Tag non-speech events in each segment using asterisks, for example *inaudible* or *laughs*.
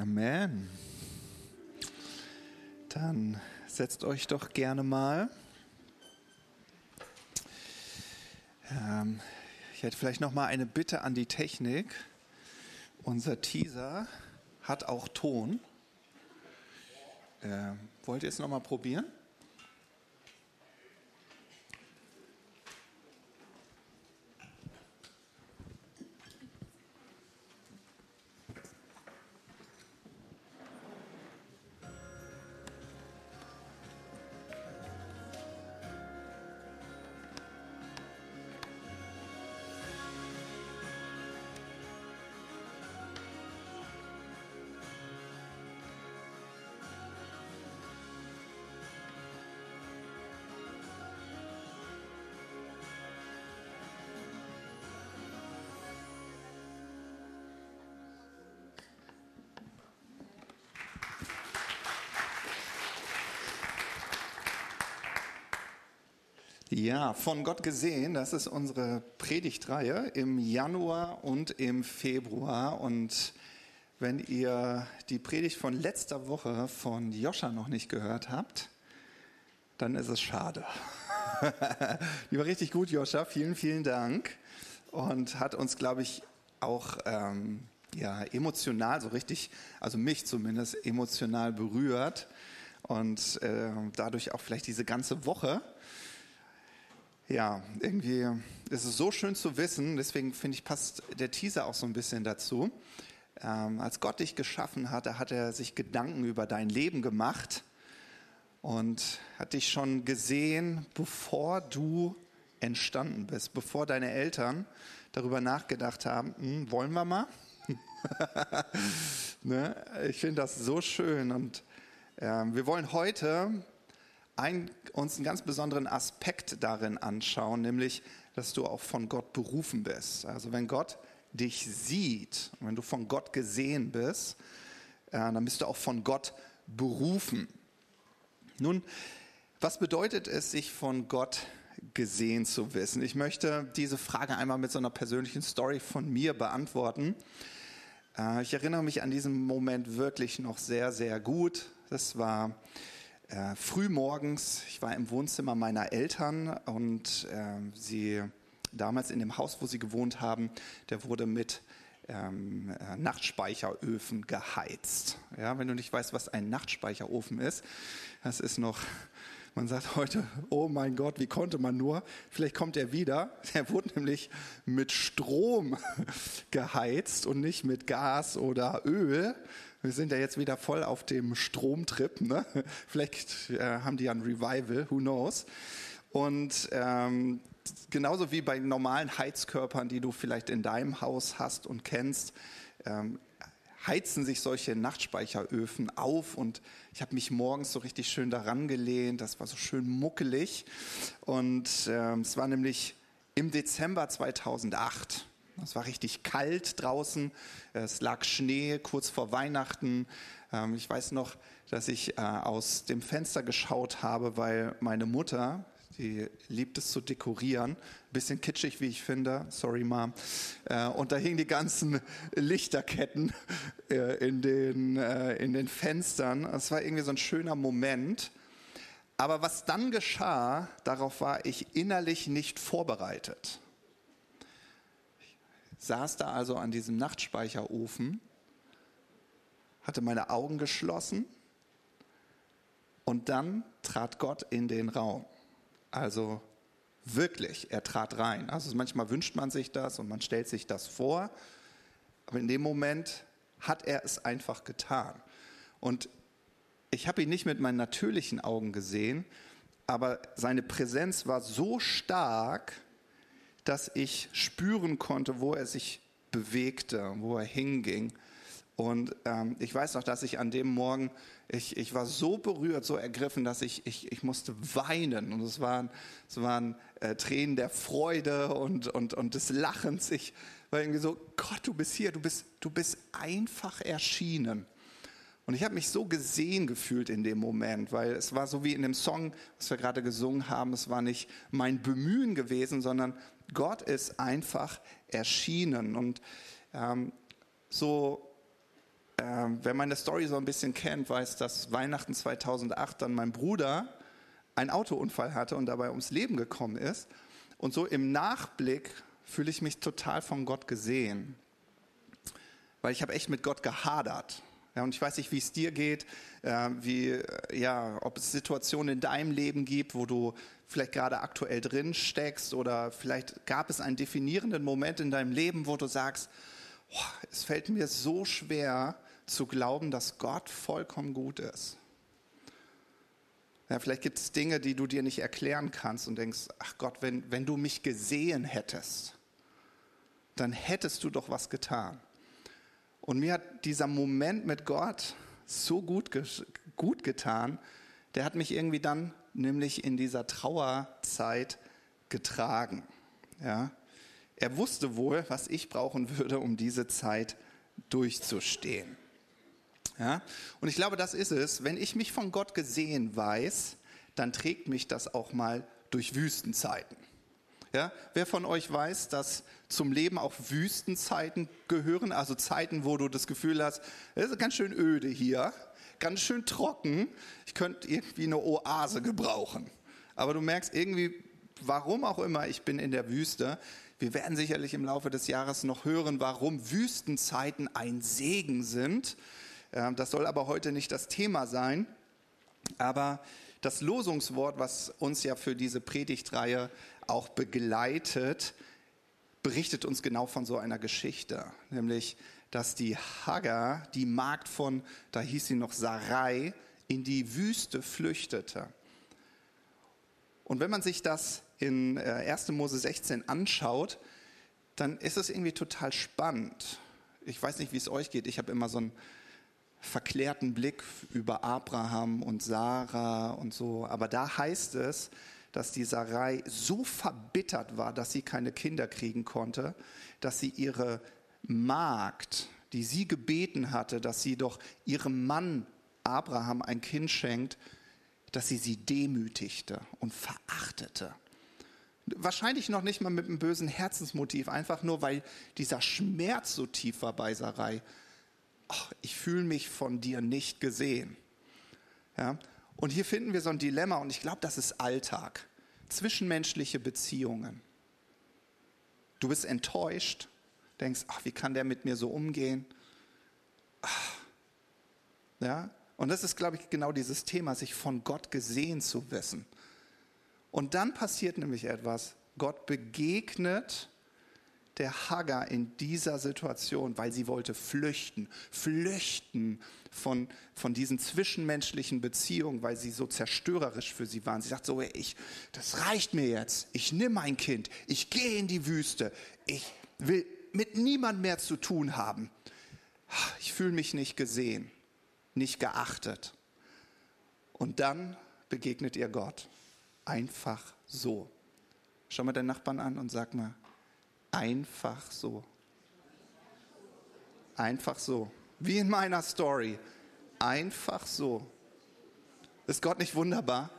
Amen. Dann setzt euch doch gerne mal. Ähm, ich hätte vielleicht noch mal eine Bitte an die Technik. Unser Teaser hat auch Ton. Äh, wollt ihr es noch mal probieren? Ja, von Gott gesehen, das ist unsere Predigtreihe im Januar und im Februar. Und wenn ihr die Predigt von letzter Woche von Joscha noch nicht gehört habt, dann ist es schade. *laughs* die war richtig gut, Joscha. Vielen, vielen Dank. Und hat uns, glaube ich, auch ähm, ja, emotional, so richtig, also mich zumindest emotional berührt. Und äh, dadurch auch vielleicht diese ganze Woche ja, irgendwie ist es so schön zu wissen, deswegen finde ich, passt der Teaser auch so ein bisschen dazu. Ähm, als Gott dich geschaffen hatte, hat er sich Gedanken über dein Leben gemacht und hat dich schon gesehen, bevor du entstanden bist, bevor deine Eltern darüber nachgedacht haben, hm, wollen wir mal? *laughs* ne? Ich finde das so schön und äh, wir wollen heute ein, uns einen ganz besonderen Aspekt darin anschauen, nämlich, dass du auch von Gott berufen bist. Also wenn Gott dich sieht, wenn du von Gott gesehen bist, äh, dann bist du auch von Gott berufen. Nun, was bedeutet es, sich von Gott gesehen zu wissen? Ich möchte diese Frage einmal mit so einer persönlichen Story von mir beantworten. Äh, ich erinnere mich an diesen Moment wirklich noch sehr, sehr gut. Das war äh, früh morgens, ich war im Wohnzimmer meiner Eltern und äh, sie damals in dem Haus, wo sie gewohnt haben, der wurde mit ähm, äh, Nachtspeicheröfen geheizt. Ja, wenn du nicht weißt, was ein Nachtspeicherofen ist, das ist noch, man sagt heute, oh mein Gott, wie konnte man nur? Vielleicht kommt er wieder. Er wurde nämlich mit Strom *laughs* geheizt und nicht mit Gas oder Öl. Wir sind ja jetzt wieder voll auf dem Stromtrip. Ne? Vielleicht äh, haben die ja ein Revival, who knows. Und ähm, genauso wie bei normalen Heizkörpern, die du vielleicht in deinem Haus hast und kennst, ähm, heizen sich solche Nachtspeicheröfen auf und ich habe mich morgens so richtig schön daran gelehnt. Das war so schön muckelig und ähm, es war nämlich im Dezember 2008. Es war richtig kalt draußen, es lag Schnee kurz vor Weihnachten. Ähm, ich weiß noch, dass ich äh, aus dem Fenster geschaut habe, weil meine Mutter, die liebt es zu dekorieren, bisschen kitschig, wie ich finde, sorry Mom. Äh, und da hingen die ganzen Lichterketten *laughs* äh, in den, in den Fenstern. Es war irgendwie so ein schöner Moment. Aber was dann geschah, darauf war ich innerlich nicht vorbereitet saß da also an diesem Nachtspeicherofen, hatte meine Augen geschlossen und dann trat Gott in den Raum. Also wirklich, er trat rein. Also manchmal wünscht man sich das und man stellt sich das vor, aber in dem Moment hat er es einfach getan. Und ich habe ihn nicht mit meinen natürlichen Augen gesehen, aber seine Präsenz war so stark, dass ich spüren konnte, wo er sich bewegte, wo er hinging. Und ähm, ich weiß noch, dass ich an dem Morgen, ich, ich war so berührt, so ergriffen, dass ich, ich, ich musste weinen. Und es waren, es waren äh, Tränen der Freude und, und, und des Lachens. Ich war irgendwie so, Gott, du bist hier, du bist, du bist einfach erschienen. Und ich habe mich so gesehen gefühlt in dem Moment, weil es war so wie in dem Song, was wir gerade gesungen haben, es war nicht mein Bemühen gewesen, sondern Gott ist einfach erschienen. Und ähm, so ähm, wer meine Story so ein bisschen kennt, weiß, dass Weihnachten 2008 dann mein Bruder einen Autounfall hatte und dabei ums Leben gekommen ist. Und so im Nachblick fühle ich mich total von Gott gesehen, weil ich habe echt mit Gott gehadert. Ja, und ich weiß nicht, wie es dir geht, äh, wie, ja, ob es Situationen in deinem Leben gibt, wo du vielleicht gerade aktuell drin steckst oder vielleicht gab es einen definierenden Moment in deinem Leben, wo du sagst, oh, es fällt mir so schwer zu glauben, dass Gott vollkommen gut ist. Ja, vielleicht gibt es Dinge, die du dir nicht erklären kannst und denkst, ach Gott, wenn, wenn du mich gesehen hättest, dann hättest du doch was getan. Und mir hat dieser Moment mit Gott so gut, gut getan, der hat mich irgendwie dann nämlich in dieser Trauerzeit getragen. Ja? Er wusste wohl, was ich brauchen würde, um diese Zeit durchzustehen. Ja? Und ich glaube, das ist es. Wenn ich mich von Gott gesehen weiß, dann trägt mich das auch mal durch Wüstenzeiten. Ja? Wer von euch weiß, dass zum Leben auch Wüstenzeiten gehören, also Zeiten, wo du das Gefühl hast, es ist ganz schön öde hier, ganz schön trocken, ich könnte irgendwie eine Oase gebrauchen. Aber du merkst irgendwie, warum auch immer, ich bin in der Wüste. Wir werden sicherlich im Laufe des Jahres noch hören, warum Wüstenzeiten ein Segen sind. Ähm, das soll aber heute nicht das Thema sein. Aber das Losungswort, was uns ja für diese Predigtreihe auch begleitet, berichtet uns genau von so einer Geschichte, nämlich dass die Hagar, die Magd von, da hieß sie noch Sarai, in die Wüste flüchtete. Und wenn man sich das in 1. Äh, Mose 16 anschaut, dann ist es irgendwie total spannend. Ich weiß nicht, wie es euch geht. Ich habe immer so einen verklärten Blick über Abraham und Sarah und so. Aber da heißt es, dass die Sarai so verbittert war, dass sie keine Kinder kriegen konnte, dass sie ihre Magd, die sie gebeten hatte, dass sie doch ihrem Mann Abraham ein Kind schenkt, dass sie sie demütigte und verachtete. Wahrscheinlich noch nicht mal mit einem bösen Herzensmotiv, einfach nur weil dieser Schmerz so tief war bei Sarai ach, ich fühle mich von dir nicht gesehen. Ja? Und hier finden wir so ein Dilemma und ich glaube, das ist Alltag. Zwischenmenschliche Beziehungen. Du bist enttäuscht, denkst, ach, wie kann der mit mir so umgehen? Ach. Ja? Und das ist, glaube ich, genau dieses Thema, sich von Gott gesehen zu wissen. Und dann passiert nämlich etwas. Gott begegnet der Hagar in dieser Situation, weil sie wollte flüchten, flüchten von, von diesen zwischenmenschlichen Beziehungen, weil sie so zerstörerisch für sie waren. Sie sagt so, ich, das reicht mir jetzt. Ich nehme mein Kind, ich gehe in die Wüste, ich will mit niemand mehr zu tun haben. Ich fühle mich nicht gesehen, nicht geachtet. Und dann begegnet ihr Gott. Einfach so. Schau mal deinen Nachbarn an und sag mal, Einfach so. Einfach so. Wie in meiner Story. Einfach so. Ist Gott nicht wunderbar?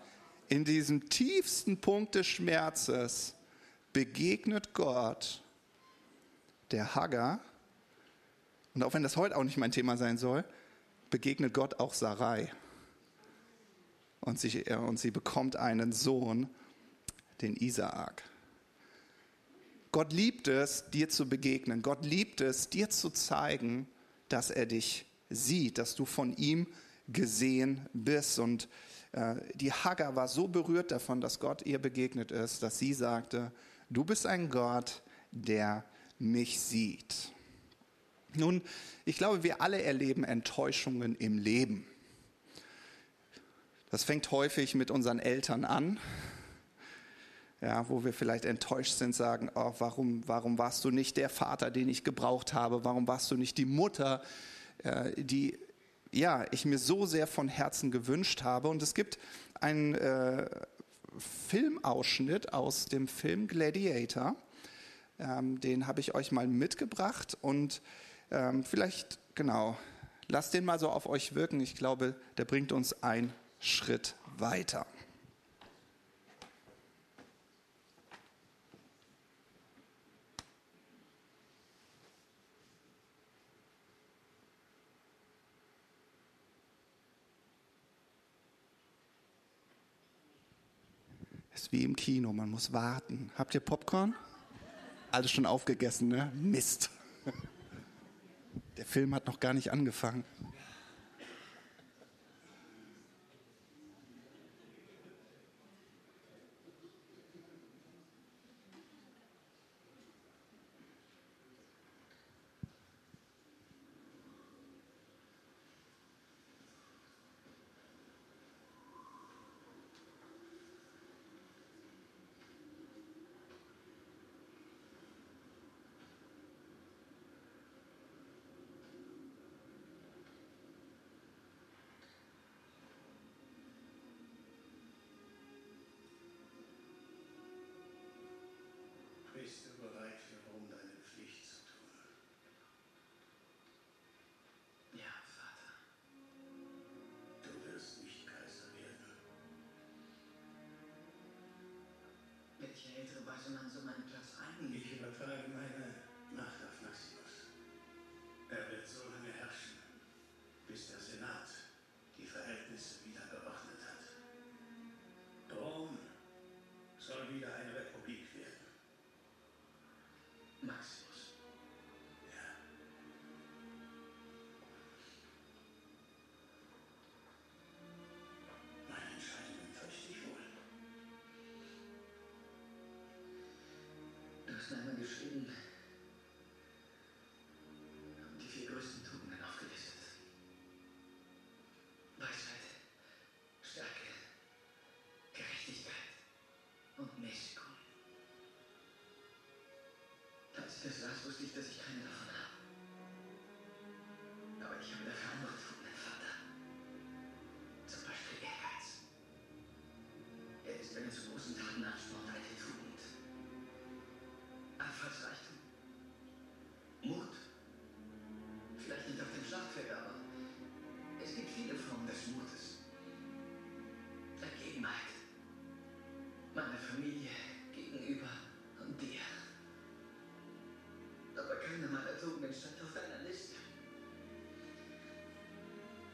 In diesem tiefsten Punkt des Schmerzes begegnet Gott der Hagar. Und auch wenn das heute auch nicht mein Thema sein soll, begegnet Gott auch Sarai. Und sie, und sie bekommt einen Sohn, den Isaak. Gott liebt es, dir zu begegnen. Gott liebt es, dir zu zeigen, dass er dich sieht, dass du von ihm gesehen bist. Und äh, die Hagar war so berührt davon, dass Gott ihr begegnet ist, dass sie sagte, du bist ein Gott, der mich sieht. Nun, ich glaube, wir alle erleben Enttäuschungen im Leben. Das fängt häufig mit unseren Eltern an ja, wo wir vielleicht enttäuscht sind, sagen, oh, warum, warum warst du nicht der Vater, den ich gebraucht habe? Warum warst du nicht die Mutter, äh, die ja, ich mir so sehr von Herzen gewünscht habe? Und es gibt einen äh, Filmausschnitt aus dem Film Gladiator. Ähm, den habe ich euch mal mitgebracht und ähm, vielleicht, genau, lasst den mal so auf euch wirken. Ich glaube, der bringt uns einen Schritt weiter. Wie im Kino, man muss warten. Habt ihr Popcorn? Alles schon aufgegessen, ne? Mist. Der Film hat noch gar nicht angefangen. Wusste ich, dass ich keine davon habe. Aber ich habe dafür andere Tugenden, Vater. Zum Beispiel Ehrgeiz. Er ist, wenn er zu großen Taten anspornt, eine Tugend. Einfallsreichtum. Mut. Vielleicht nicht auf dem Schlachtfeld, aber es gibt viele Formen des Mutes. Ergebenheit. Meiner Familie gegenüber Tugenden stand auf deiner Liste.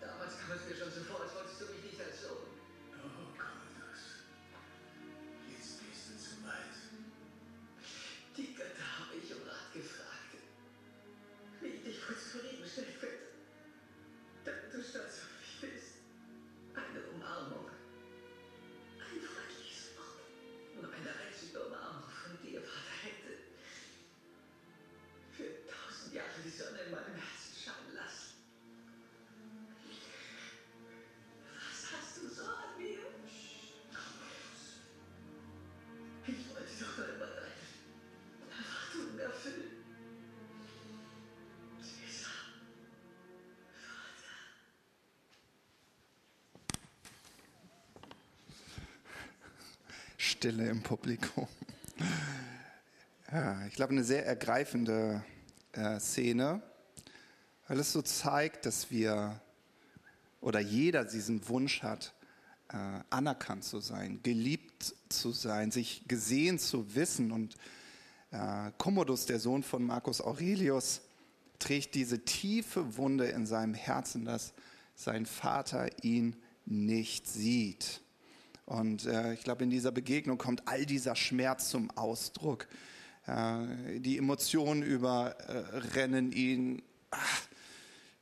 Damals kam es mir schon so vor, als wolltest du mich nicht als Sohn. Oh, Commodus. Jetzt gehst du zu weit. Stille im Publikum. Ja, ich glaube, eine sehr ergreifende äh, Szene, weil es so zeigt, dass wir oder jeder diesen Wunsch hat, äh, anerkannt zu sein, geliebt zu sein, sich gesehen zu wissen. Und äh, Commodus, der Sohn von Marcus Aurelius, trägt diese tiefe Wunde in seinem Herzen, dass sein Vater ihn nicht sieht. Und äh, ich glaube, in dieser Begegnung kommt all dieser Schmerz zum Ausdruck. Äh, die Emotionen überrennen ihn. Ach,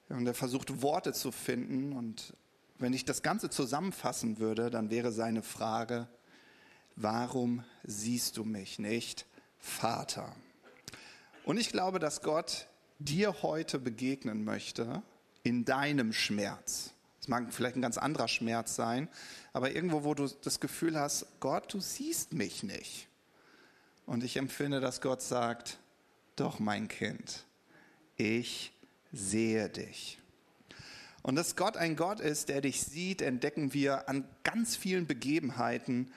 und er versucht Worte zu finden. Und wenn ich das Ganze zusammenfassen würde, dann wäre seine Frage, warum siehst du mich nicht, Vater? Und ich glaube, dass Gott dir heute begegnen möchte in deinem Schmerz. Es mag vielleicht ein ganz anderer Schmerz sein, aber irgendwo, wo du das Gefühl hast, Gott, du siehst mich nicht. Und ich empfinde, dass Gott sagt, doch mein Kind, ich sehe dich. Und dass Gott ein Gott ist, der dich sieht, entdecken wir an ganz vielen Begebenheiten,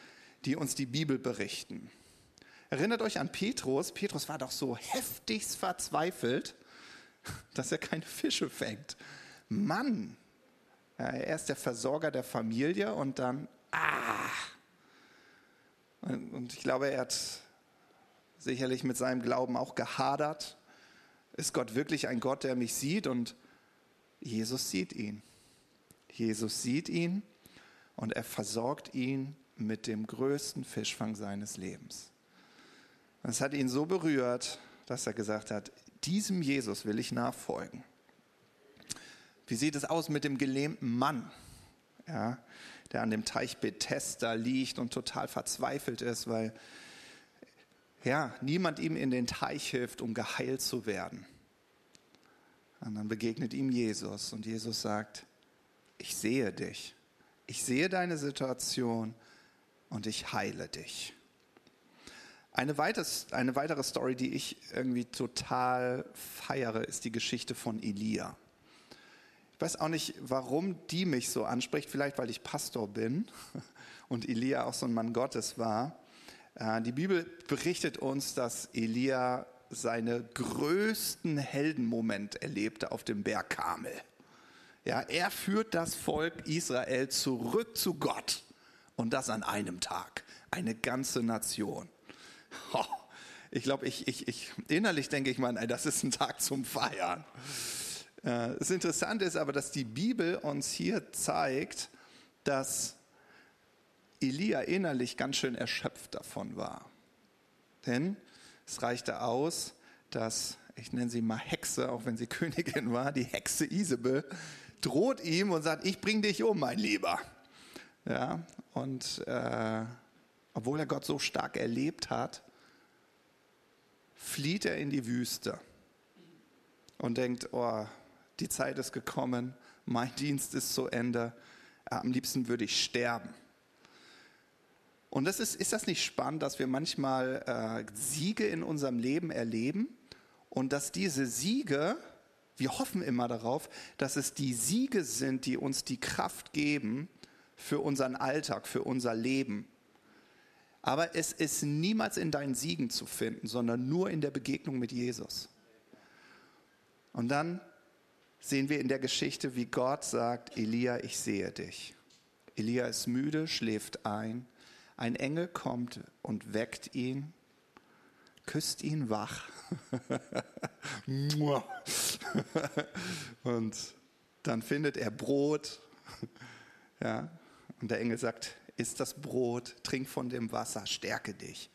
die uns die Bibel berichten. Erinnert euch an Petrus. Petrus war doch so heftigst verzweifelt, *laughs* dass er keine Fische fängt. Mann, er ist der Versorger der Familie und dann, ah. Und ich glaube, er hat sicherlich mit seinem Glauben auch gehadert. Ist Gott wirklich ein Gott, der mich sieht? Und Jesus sieht ihn. Jesus sieht ihn und er versorgt ihn mit dem größten Fischfang seines Lebens. Und es hat ihn so berührt, dass er gesagt hat, diesem Jesus will ich nachfolgen. Wie sieht es aus mit dem gelähmten Mann, ja, der an dem Teich Bethesda liegt und total verzweifelt ist, weil ja, niemand ihm in den Teich hilft, um geheilt zu werden. Und dann begegnet ihm Jesus und Jesus sagt, ich sehe dich, ich sehe deine Situation und ich heile dich. Eine, weites, eine weitere Story, die ich irgendwie total feiere, ist die Geschichte von Elia. Ich weiß auch nicht, warum die mich so anspricht, vielleicht weil ich Pastor bin *laughs* und Elia auch so ein Mann Gottes war. Äh, die Bibel berichtet uns, dass Elia seine größten Heldenmoment erlebte auf dem Berg Kamel. Ja, er führt das Volk Israel zurück zu Gott und das an einem Tag. Eine ganze Nation. *laughs* Ich glaube, ich, ich, ich, innerlich denke ich mal, das ist ein Tag zum Feiern. Äh, das Interessante ist aber, dass die Bibel uns hier zeigt, dass Elia innerlich ganz schön erschöpft davon war. Denn es reichte aus, dass, ich nenne sie mal Hexe, auch wenn sie *laughs* Königin war, die Hexe Isabel, droht ihm und sagt, ich bring dich um, mein Lieber. Ja, und äh, obwohl er Gott so stark erlebt hat, flieht er in die Wüste und denkt, oh, die Zeit ist gekommen, mein Dienst ist zu Ende, am liebsten würde ich sterben. Und das ist, ist das nicht spannend, dass wir manchmal äh, Siege in unserem Leben erleben und dass diese Siege, wir hoffen immer darauf, dass es die Siege sind, die uns die Kraft geben für unseren Alltag, für unser Leben. Aber es ist niemals in deinen Siegen zu finden, sondern nur in der Begegnung mit Jesus. Und dann sehen wir in der Geschichte, wie Gott sagt, Elia, ich sehe dich. Elia ist müde, schläft ein. Ein Engel kommt und weckt ihn, küsst ihn wach. *laughs* und dann findet er Brot. Ja, und der Engel sagt, isst das Brot, trink von dem Wasser, stärke dich.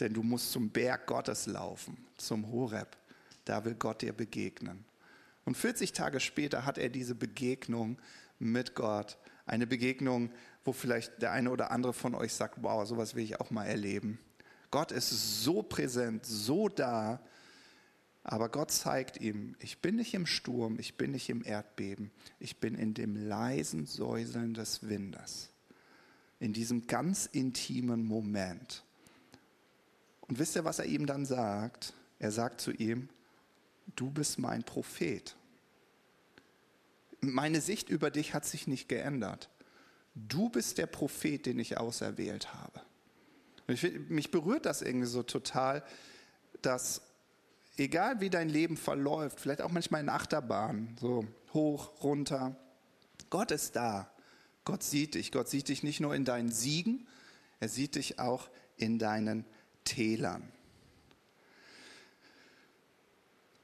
Denn du musst zum Berg Gottes laufen, zum Horeb. Da will Gott dir begegnen. Und 40 Tage später hat er diese Begegnung mit Gott. Eine Begegnung, wo vielleicht der eine oder andere von euch sagt, wow, sowas will ich auch mal erleben. Gott ist so präsent, so da, aber Gott zeigt ihm, ich bin nicht im Sturm, ich bin nicht im Erdbeben, ich bin in dem leisen Säuseln des Windes, in diesem ganz intimen Moment. Und wisst ihr, was er ihm dann sagt? Er sagt zu ihm, du bist mein Prophet. Meine Sicht über dich hat sich nicht geändert. Du bist der Prophet, den ich auserwählt habe. Ich, mich berührt das irgendwie so total, dass egal wie dein Leben verläuft, vielleicht auch manchmal in Achterbahn, so hoch, runter, Gott ist da. Gott sieht dich. Gott sieht dich nicht nur in deinen Siegen, er sieht dich auch in deinen Tälern.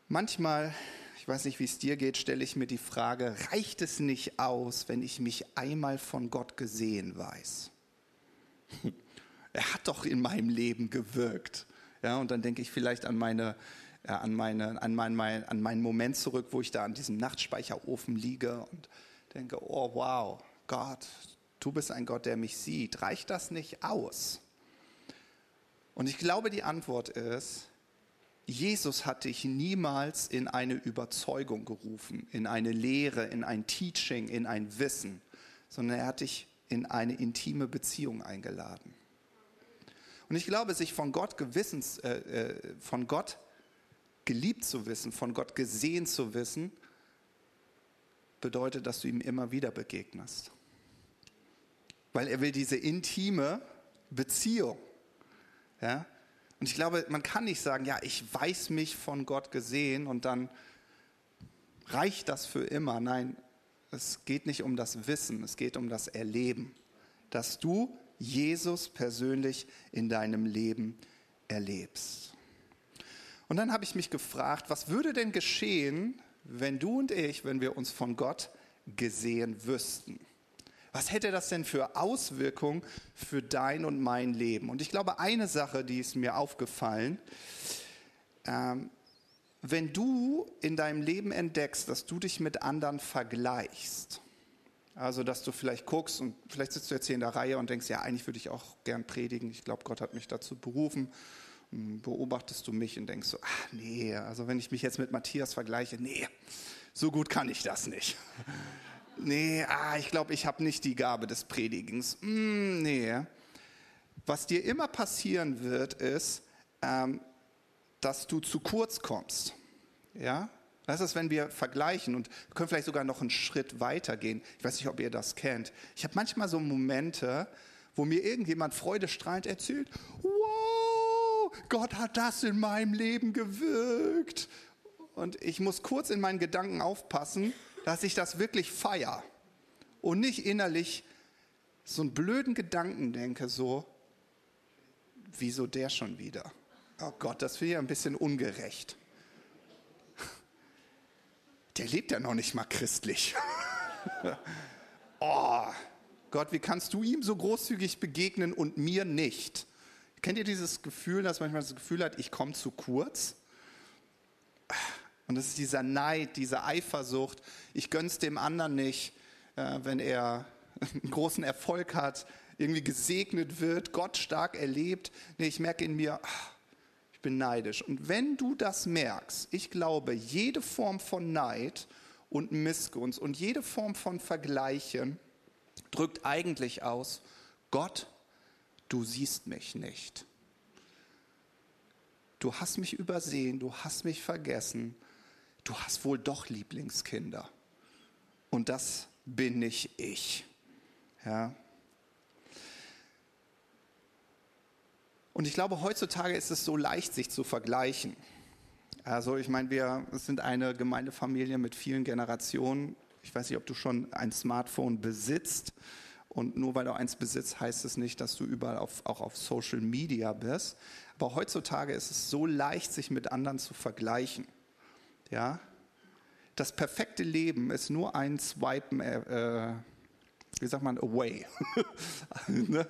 Manchmal, ich weiß nicht, wie es dir geht, stelle ich mir die Frage, reicht es nicht aus, wenn ich mich einmal von Gott gesehen weiß? *laughs* Er hat doch in meinem Leben gewirkt. Ja, und dann denke ich vielleicht an meine ja, an, meine, an, mein, mein, an meinen Moment zurück, wo ich da an diesem Nachtspeicherofen liege und denke, oh wow, Gott, du bist ein Gott, der mich sieht. Reicht das nicht aus? Und ich glaube, die Antwort ist, Jesus hat dich niemals in eine Überzeugung gerufen, in eine Lehre, in ein Teaching, in ein Wissen, sondern er hat dich in eine intime Beziehung eingeladen. Und ich glaube, sich von Gott gewissens, äh, äh, von Gott geliebt zu wissen, von Gott gesehen zu wissen, bedeutet, dass du ihm immer wieder begegnest. Weil er will diese intime Beziehung. Ja? Und ich glaube, man kann nicht sagen, ja, ich weiß mich von Gott gesehen und dann reicht das für immer. Nein, es geht nicht um das Wissen, es geht um das Erleben, dass du Jesus persönlich in deinem Leben erlebst. Und dann habe ich mich gefragt, was würde denn geschehen, wenn du und ich, wenn wir uns von Gott gesehen wüssten? Was hätte das denn für Auswirkungen für dein und mein Leben? Und ich glaube, eine Sache, die ist mir aufgefallen, ähm, wenn du in deinem Leben entdeckst, dass du dich mit anderen vergleichst, also dass du vielleicht guckst und vielleicht sitzt du jetzt hier in der Reihe und denkst, ja, eigentlich würde ich auch gern predigen, ich glaube, Gott hat mich dazu berufen, hm, beobachtest du mich und denkst so, ach nee, also wenn ich mich jetzt mit Matthias vergleiche, nee, so gut kann ich das nicht. Nee, ah, ich glaube, ich habe nicht die Gabe des Predigens. Mm, nee. Was dir immer passieren wird, ist, ähm, dass du zu kurz kommst. Ja? Das ist, wenn wir vergleichen und können vielleicht sogar noch einen Schritt weiter gehen. Ich weiß nicht, ob ihr das kennt. Ich habe manchmal so Momente, wo mir irgendjemand freudestrahlend erzählt, wow, Gott hat das in meinem Leben gewirkt. Und ich muss kurz in meinen Gedanken aufpassen, dass ich das wirklich feier und nicht innerlich so einen blöden Gedanken denke, so, wieso der schon wieder? Oh Gott, das finde ich ein bisschen ungerecht. Der lebt ja noch nicht mal christlich. *laughs* oh, Gott, wie kannst du ihm so großzügig begegnen und mir nicht? Kennt ihr dieses Gefühl, dass manchmal das Gefühl hat, ich komme zu kurz? Und das ist dieser Neid, diese Eifersucht. Ich gönn's dem anderen nicht, äh, wenn er *laughs* einen großen Erfolg hat, irgendwie gesegnet wird, Gott stark erlebt. Nee, ich merke in mir, ich bin neidisch. Und wenn du das merkst, ich glaube, jede Form von Neid und Missgunst und jede Form von Vergleichen drückt eigentlich aus, Gott, du siehst mich nicht. Du hast mich übersehen, du hast mich vergessen du hast wohl doch Lieblingskinder. Und das bin nicht ich. Ja. Und ich glaube, heutzutage ist es so leicht, sich zu vergleichen. Also ich meine, wir sind eine Gemeindefamilie mit vielen Generationen. Ich weiß nicht, ob du schon ein Smartphone besitzt. Und nur weil du eins besitzt, heißt es nicht, dass du überall auf, auch auf Social Media bist. Aber heutzutage ist es so leicht, sich mit anderen zu vergleichen. Ja? Das perfekte Leben ist nur ein Swipen, äh, äh wie sagt man, away. *laughs* ne?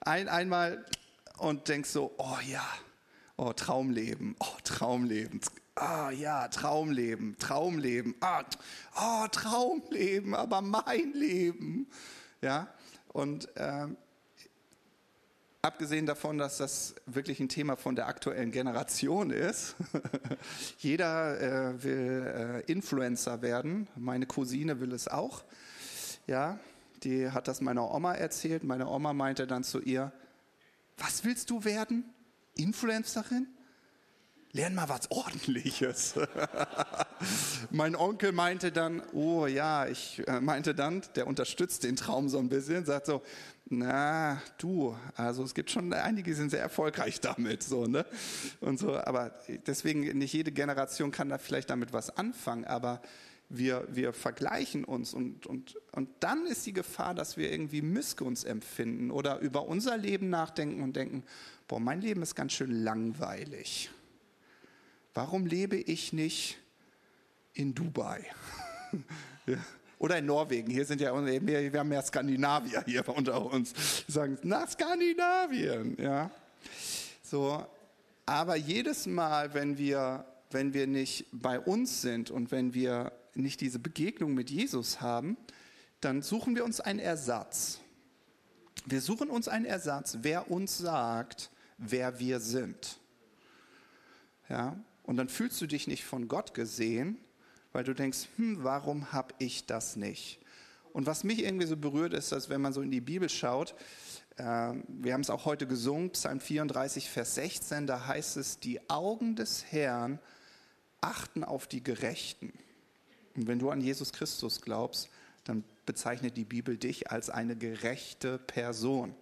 ein, einmal und denkst so, oh ja, oh Traumleben, oh Traumleben, ah ja, Traumleben, Traumleben, ah, oh Traumleben, aber mein Leben, ja. Und ähm, Abgesehen davon, dass das wirklich ein Thema von der aktuellen Generation ist. *laughs* Jeder äh, will äh, Influencer werden. Meine Cousine will es auch. Ja, die hat das meiner Oma erzählt. Meine Oma meinte dann zu ihr: Was willst du werden? Influencerin? lern mal was Ordentliches. *laughs* mein Onkel meinte dann, oh ja, ich äh, meinte dann, der unterstützt den Traum so ein bisschen, sagt so, na, du, also es gibt schon einige, die sind sehr erfolgreich damit, so, ne? Und so, aber deswegen nicht jede Generation kann da vielleicht damit was anfangen, aber wir, wir vergleichen uns und, und, und dann ist die Gefahr, dass wir irgendwie Missgunst empfinden oder über unser Leben nachdenken und denken, boah, mein Leben ist ganz schön langweilig. Warum lebe ich nicht in Dubai? *laughs* ja. Oder in Norwegen. Hier sind ja wir haben mehr Skandinavier hier *laughs* unter uns. Die sagen, nach Skandinavien. Ja. So, aber jedes Mal, wenn wir, wenn wir nicht bei uns sind und wenn wir nicht diese Begegnung mit Jesus haben, dann suchen wir uns einen Ersatz. Wir suchen uns einen Ersatz, wer uns sagt, wer wir sind. Ja, und dann fühlst du dich nicht von Gott gesehen, weil du denkst, hm, warum habe ich das nicht? Und was mich irgendwie so berührt ist, dass wenn man so in die Bibel schaut, äh, wir haben es auch heute gesungen, Psalm 34, Vers 16, da heißt es, die Augen des Herrn achten auf die Gerechten. Und wenn du an Jesus Christus glaubst, dann bezeichnet die Bibel dich als eine gerechte Person.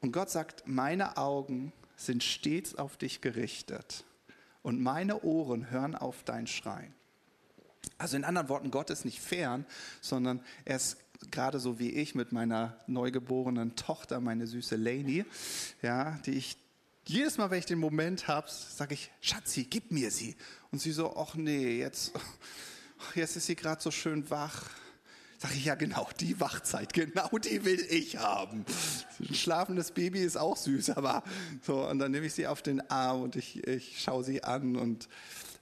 Und Gott sagt, meine Augen sind stets auf dich gerichtet und meine Ohren hören auf dein Schreien. Also in anderen Worten, Gott ist nicht fern, sondern er ist gerade so wie ich mit meiner neugeborenen Tochter, meine süße Lainey, ja, die ich jedes Mal, wenn ich den Moment habe, sage ich, Schatzi, gib mir sie. Und sie so, ach nee, jetzt, jetzt ist sie gerade so schön wach. Sag ich, ja genau, die Wachzeit, genau die will ich haben. Ein schlafendes Baby ist auch süß, aber so, und dann nehme ich sie auf den Arm und ich, ich schaue sie an und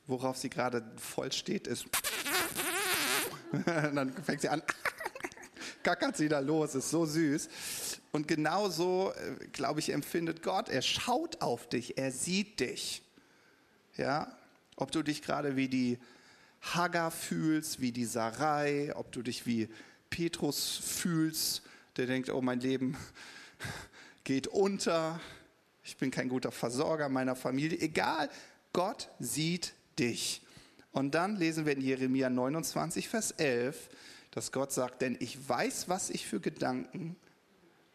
worauf sie gerade voll steht, ist. *laughs* Dann fängt sie an, *laughs* gackert sie da los, ist so süß. Und genauso, äh, glaube ich, empfindet Gott. Er schaut auf dich, er sieht dich. Ja, ob du dich gerade wie die Hagar fühlst, wie die Sarai, ob du dich wie Petrus fühlst, der denkt, oh, mein Leben *laughs* geht unter, ich bin kein guter Versorger meiner Familie. Egal, Gott sieht dich. Und dann lesen wir in Jeremia 29, Vers 11, dass Gott sagt, denn ich weiß, was ich für Gedanken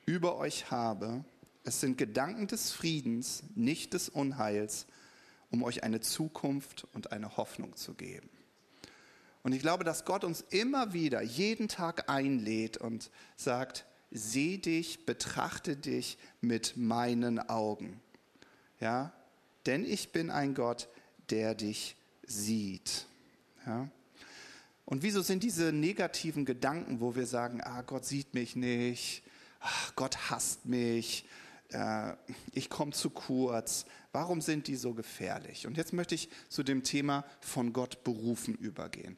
über euch habe. Es sind Gedanken des Friedens, nicht des Unheils, um euch eine Zukunft und eine Hoffnung zu geben. Und ich glaube, dass Gott uns immer wieder jeden Tag einlädt und sagt, seh dich, betrachte dich mit meinen Augen. Ja? Denn ich bin ein Gott, der dich sieht. Ja? Und wieso sind diese negativen Gedanken, wo wir sagen, ah, Gott sieht mich nicht, ach, Gott hasst mich, äh, ich komme zu kurz, warum sind die so gefährlich? Und jetzt möchte ich zu dem Thema von Gott berufen übergehen.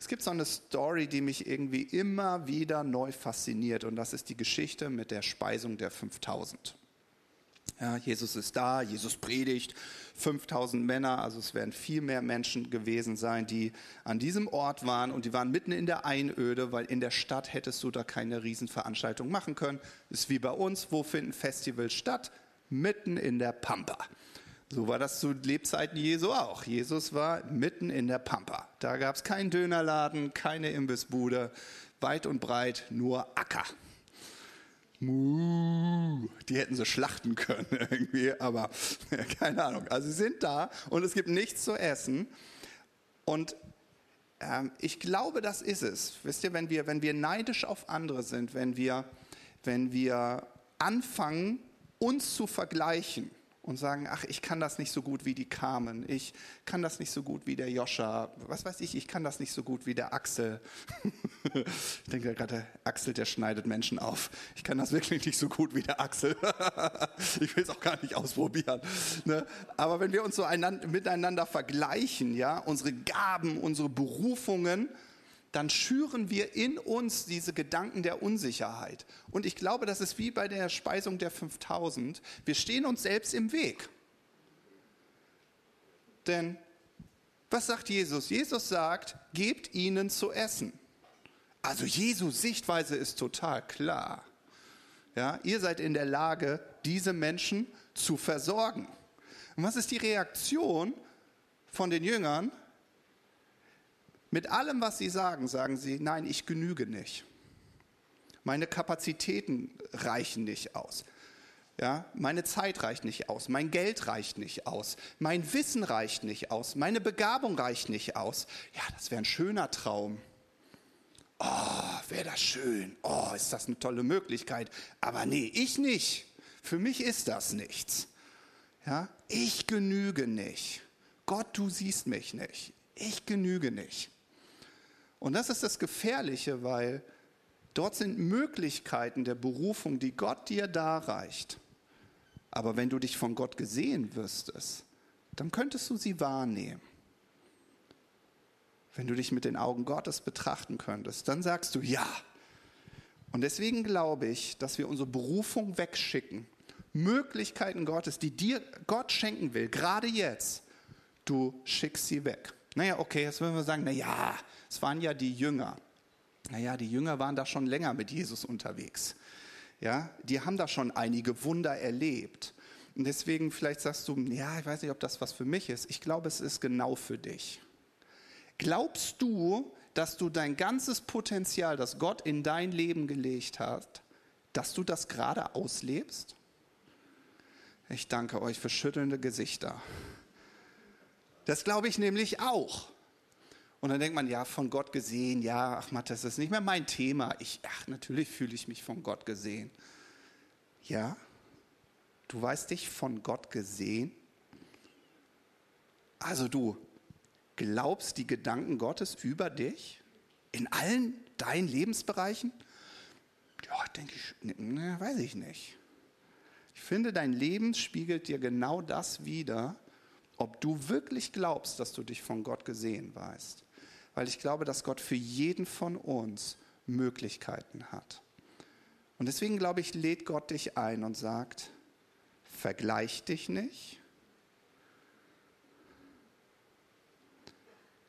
Es gibt so eine Story, die mich irgendwie immer wieder neu fasziniert und das ist die Geschichte mit der Speisung der 5000. Ja, Jesus ist da, Jesus predigt, 5000 Männer, also es werden viel mehr Menschen gewesen sein, die an diesem Ort waren und die waren mitten in der Einöde, weil in der Stadt hättest du da keine Riesenveranstaltung machen können. Ist wie bei uns, wo finden Festivals statt? Mitten in der Pampa. So war das zu Lebzeiten Jesu auch. Jesus war mitten in der Pampa. Da gab es keinen Dönerladen, keine Imbissbude, weit und breit nur Acker. Die hätten sie schlachten können *laughs* irgendwie, aber *laughs* keine Ahnung. Also sie sind da und es gibt nichts zu essen. Und ähm, ich glaube, das ist es. Wisst ihr, wenn wir, wenn wir neidisch auf andere sind, wenn wir, wenn wir anfangen, uns zu vergleichen, und sagen, ach, ich kann das nicht so gut wie die Carmen, ich kann das nicht so gut wie der Joscha, was weiß ich, ich kann das nicht so gut wie der Axel. *laughs* ich denke gerade, Axel, der schneidet Menschen auf. Ich kann das wirklich nicht so gut wie der Axel. *laughs* ich will es auch gar nicht ausprobieren. Ne? Aber wenn wir uns so miteinander vergleichen, ja, unsere Gaben, unsere Berufungen, dann schüren wir in uns diese Gedanken der Unsicherheit. Und ich glaube, das ist wie bei der Speisung der 5000. Wir stehen uns selbst im Weg. Denn was sagt Jesus? Jesus sagt, gebt ihnen zu essen. Also Jesu Sichtweise ist total klar. Ja, ihr seid in der Lage, diese Menschen zu versorgen. Und was ist die Reaktion von den Jüngern? Mit allem, was sie sagen, sagen sie, nein, ich genüge nicht. Meine Kapazitäten reichen nicht aus. Ja, meine Zeit reicht nicht aus, mein Geld reicht nicht aus, mein Wissen reicht nicht aus, meine Begabung reicht nicht aus. Ja, das wäre ein schöner Traum. Oh, wäre das schön. Oh, ist das eine tolle Möglichkeit. Aber nee, ich nicht. Für mich ist das nichts. Ja, ich genüge nicht. Gott, du siehst mich nicht. Ich genüge nicht. Und das ist das Gefährliche, weil dort sind Möglichkeiten der Berufung, die Gott dir darreicht. Aber wenn du dich von Gott gesehen wüsstest, dann könntest du sie wahrnehmen. Wenn du dich mit den Augen Gottes betrachten könntest, dann sagst du ja. Und deswegen glaube ich, dass wir unsere Berufung wegschicken. Möglichkeiten Gottes, die dir Gott schenken will, gerade jetzt, du schickst sie weg. Naja, okay, jetzt würden wir sagen, naja, es waren ja die Jünger. Naja, die Jünger waren da schon länger mit Jesus unterwegs. Ja, die haben da schon einige Wunder erlebt. Und deswegen vielleicht sagst du, ja, ich weiß nicht, ob das was für mich ist. Ich glaube, es ist genau für dich. Glaubst du, dass du dein ganzes Potenzial, das Gott in dein Leben gelegt hat, dass du das gerade auslebst? Ich danke euch für schüttelnde Gesichter. Das glaube ich nämlich auch. Und dann denkt man, ja, von Gott gesehen, ja, ach Matt, das ist nicht mehr mein Thema. Ich, ach, natürlich fühle ich mich von Gott gesehen. Ja, du weißt dich von Gott gesehen. Also du glaubst die Gedanken Gottes über dich? In allen deinen Lebensbereichen? Ja, denke ich, ne, weiß ich nicht. Ich finde, dein Leben spiegelt dir genau das wider, ob du wirklich glaubst, dass du dich von Gott gesehen weißt. Weil ich glaube, dass Gott für jeden von uns Möglichkeiten hat. Und deswegen glaube ich, lädt Gott dich ein und sagt, vergleich dich nicht,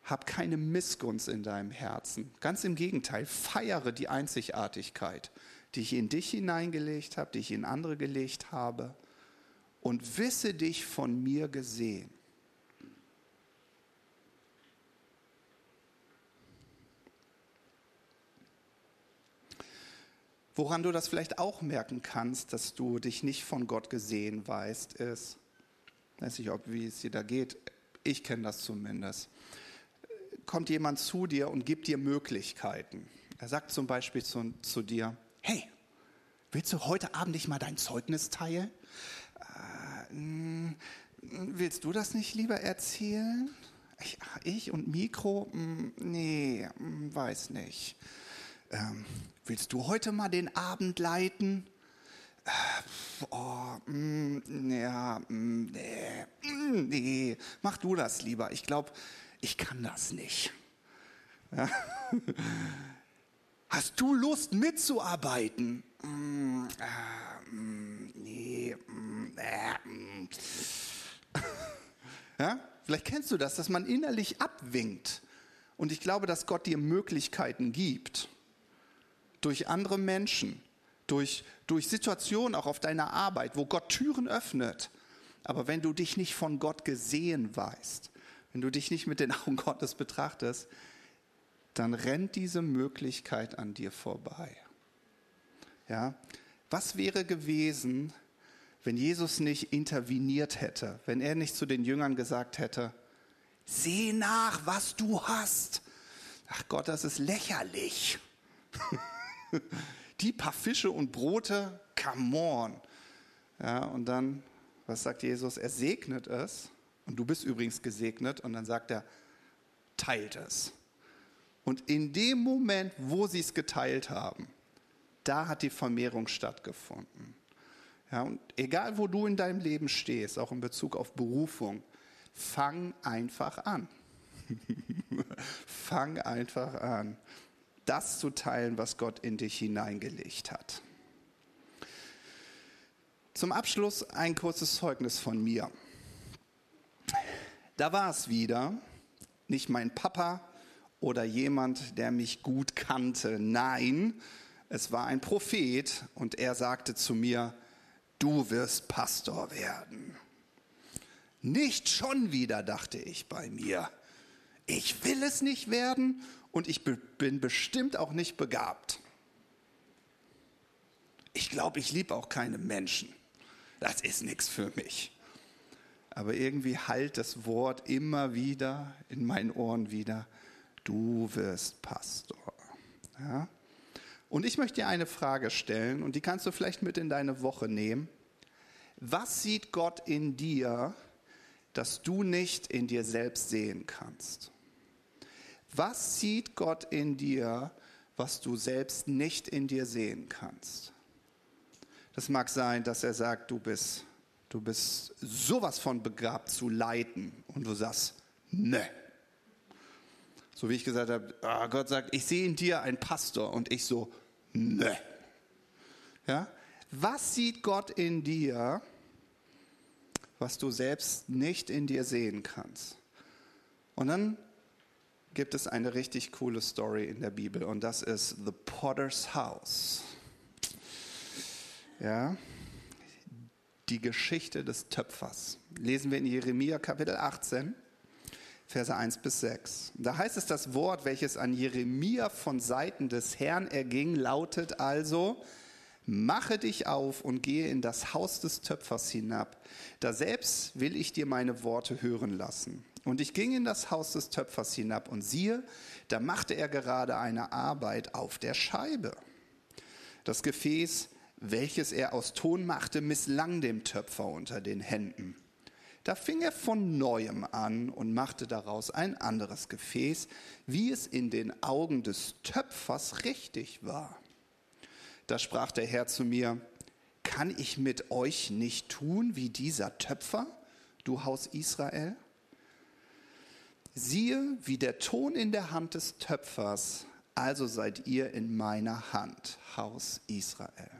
hab keine Missgunst in deinem Herzen. Ganz im Gegenteil, feiere die Einzigartigkeit, die ich in dich hineingelegt habe, die ich in andere gelegt habe und wisse dich von mir gesehen. Woran du das vielleicht auch merken kannst, dass du dich nicht von Gott gesehen weißt, ist, weiß nicht, ob, wie es dir da geht, ich kenne das zumindest, kommt jemand zu dir und gibt dir Möglichkeiten. Er sagt zum Beispiel zu, zu dir, hey, willst du heute Abend nicht mal dein Zeugnis teilen? Äh, hm, willst du das nicht lieber erzählen? Ich, ich und Mikro? Hm, nee, hm, weiß nicht. Ähm, willst du heute mal den Abend leiten? Äh, oh, mm, ja, mm, nee, mm, nee, mach du das lieber. Ich glaube, ich kann das nicht. Ja? *laughs* Hast du Lust mitzuarbeiten? Mm, äh, mm, nee, mm, äh, *laughs* ja? Vielleicht kennst du das, dass man innerlich abwinkt. Und ich glaube, dass Gott dir Möglichkeiten gibt durch andere Menschen, durch, durch Situationen auch auf deiner Arbeit, wo Gott Türen öffnet. Aber wenn du dich nicht von Gott gesehen weißt, wenn du dich nicht mit den *laughs* Augen Gottes betrachtest, dann rennt diese Möglichkeit an dir vorbei. Ja? Was wäre gewesen, wenn Jesus nicht interveniert hätte, wenn er nicht zu den Jüngern gesagt hätte, sieh nach, was du hast. Ach Gott, das ist lächerlich. *laughs* Die paar Fische und Brote, come on. Ja, und dann, was sagt Jesus? Er segnet es. Und du bist übrigens gesegnet. Und dann sagt er, teilt es. Und in dem Moment, wo sie es geteilt haben, da hat die Vermehrung stattgefunden. Ja, und egal, wo du in deinem Leben stehst, auch in Bezug auf Berufung, fang einfach an. *laughs* fang einfach an das zu teilen, was Gott in dich hineingelegt hat. Zum Abschluss ein kurzes Zeugnis von mir. Da war es wieder, nicht mein Papa oder jemand, der mich gut kannte. Nein, es war ein Prophet und er sagte zu mir, du wirst Pastor werden. Nicht schon wieder, dachte ich bei mir. Ich will es nicht werden und ich bin bestimmt auch nicht begabt. Ich glaube, ich liebe auch keine Menschen. Das ist nichts für mich. Aber irgendwie halt das Wort immer wieder in meinen Ohren wieder, du wirst Pastor. Ja? Und ich möchte dir eine Frage stellen und die kannst du vielleicht mit in deine Woche nehmen. Was sieht Gott in dir, das du nicht in dir selbst sehen kannst? Was sieht Gott in dir, was du selbst nicht in dir sehen kannst? Das mag sein, dass er sagt, du bist, du bist sowas von begabt zu leiten und du sagst, ne. So wie ich gesagt habe, oh, Gott sagt, ich sehe in dir einen Pastor und ich so, ne. Ja? Was sieht Gott in dir, was du selbst nicht in dir sehen kannst? Und dann gibt es eine richtig coole Story in der Bibel und das ist The Potter's House. Ja, die Geschichte des Töpfers. Lesen wir in Jeremia Kapitel 18, Verse 1 bis 6. Da heißt es, das Wort, welches an Jeremia von Seiten des Herrn erging, lautet also, Mache dich auf und gehe in das Haus des Töpfers hinab. Da selbst will ich dir meine Worte hören lassen. Und ich ging in das Haus des Töpfers hinab und siehe, da machte er gerade eine Arbeit auf der Scheibe. Das Gefäß, welches er aus Ton machte, misslang dem Töpfer unter den Händen. Da fing er von neuem an und machte daraus ein anderes Gefäß, wie es in den Augen des Töpfers richtig war. Da sprach der Herr zu mir, kann ich mit euch nicht tun wie dieser Töpfer, du Haus Israel? Siehe, wie der Ton in der Hand des Töpfers, also seid ihr in meiner Hand, Haus Israel.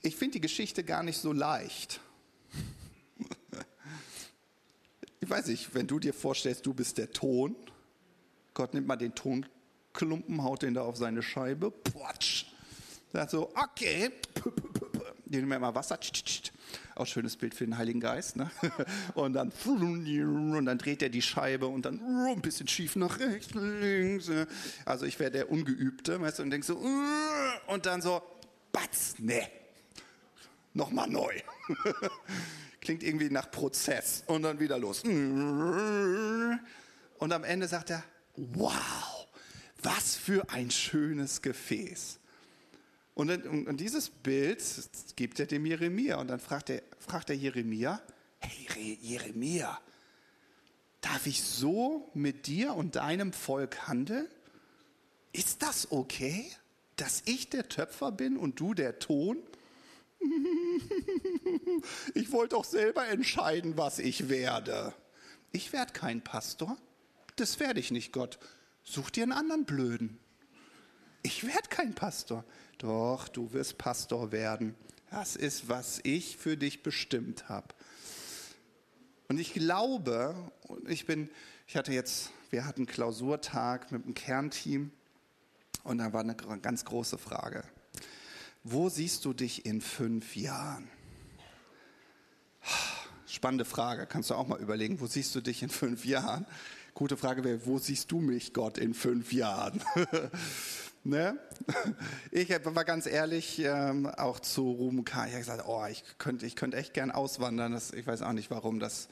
Ich finde die Geschichte gar nicht so leicht. Ich weiß nicht, wenn du dir vorstellst, du bist der Ton, Gott nimmt mal den Tonklumpen, haut den da auf seine Scheibe, Potsch. Sagt so, okay, die nehmen mal Wasser, auch schönes Bild für den Heiligen Geist, ne? *laughs* Und dann, und dann dreht er die Scheibe und dann ein bisschen schief nach rechts, links. Also ich wäre der Ungeübte, weißt du, und denk so, und dann so, batz, ne, nochmal neu. *laughs* Klingt irgendwie nach Prozess und dann wieder los. Und am Ende sagt er, wow, was für ein schönes Gefäß. Und, und, und dieses Bild gibt er dem Jeremia und dann fragt er, fragt der Jeremia, hey Jeremia, darf ich so mit dir und deinem Volk handeln? Ist das okay, dass ich der Töpfer bin und du der Ton? *laughs* Ich wollte doch selber entscheiden, was ich werde. Ich werde kein Pastor. Das werde ich nicht, Gott. Such dir einen anderen Blöden. Ich werde kein Pastor. Doch, du wirst Pastor werden. Das ist, was ich für dich bestimmt habe. Und ich glaube, ich bin, ich hatte jetzt, wir hatten Klausurtag mit dem Kernteam und da war eine ganz große Frage. Wo siehst du dich in fünf Jahren? Spannende Frage. Kannst du auch mal überlegen, wo siehst du dich in fünf Jahren? Gute Frage wäre, wo siehst du mich, Gott, in fünf Jahren? *laughs* ne? *laughs* Ich war ganz ehrlich, ähm, auch zu Ruben K. Ich habe gesagt, oh, ich könnte ich könnte echt gern auswandern. Das, ich weiß auch nicht, warum das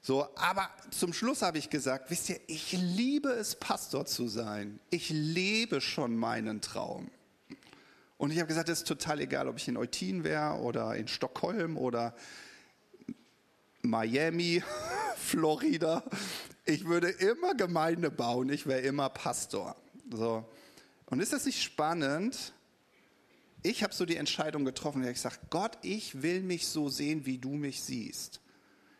so. Aber zum Schluss habe ich gesagt, wisst ihr, ich liebe es, Pastor zu sein. Ich lebe schon meinen Traum. Und ich habe gesagt, es ist total egal, ob ich in Eutin wäre oder in Stockholm oder Miami, *laughs* Florida. Ich würde immer Gemeinde bauen, ich wäre immer Pastor. So. Und ist das nicht spannend? Ich habe so die Entscheidung getroffen, ich sage, Gott, ich will mich so sehen, wie du mich siehst.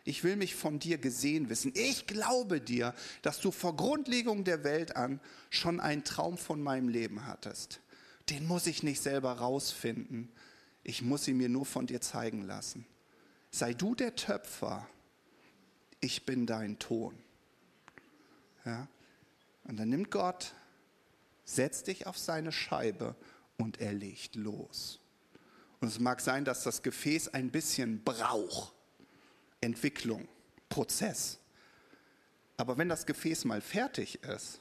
Ich will mich von dir gesehen wissen. Ich glaube dir, dass du vor Grundlegung der Welt an schon einen Traum von meinem Leben hattest den muss ich nicht selber rausfinden. Ich muss ihn mir nur von dir zeigen lassen. Sei du der Töpfer, ich bin dein Ton. Ja? Und dann nimmt Gott, setzt dich auf seine Scheibe und er legt los. Und es mag sein, dass das Gefäß ein bisschen braucht. Entwicklung, Prozess. Aber wenn das Gefäß mal fertig ist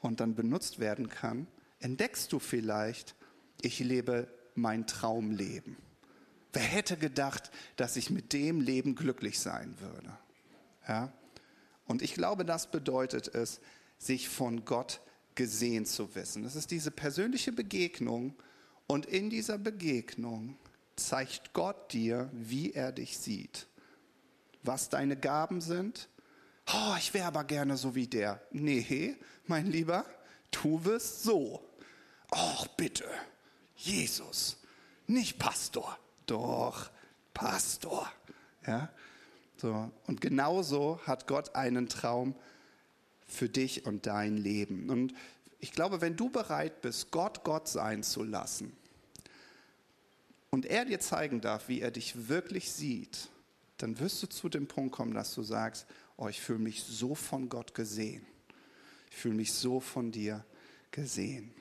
und dann benutzt werden kann, entdeckst du vielleicht, ich lebe mein Traumleben. Wer hätte gedacht, dass ich mit dem Leben glücklich sein würde? Ja? Und ich glaube, das bedeutet es, sich von Gott gesehen zu wissen. Das ist diese persönliche Begegnung und in dieser Begegnung zeigt Gott dir, wie er dich sieht. Was deine Gaben sind. Oh, ich wäre aber gerne so wie der. Nee, mein Lieber, du wirst so. Och, bitte, Jesus, nicht Pastor, doch Pastor. Ja? So. Und genauso hat Gott einen Traum für dich und dein Leben. Und ich glaube, wenn du bereit bist, Gott Gott sein zu lassen und er dir zeigen darf, wie er dich wirklich sieht, dann wirst du zu dem Punkt kommen, dass du sagst, oh, ich fühle mich so von Gott gesehen. Ich fühle mich so von dir gesehen.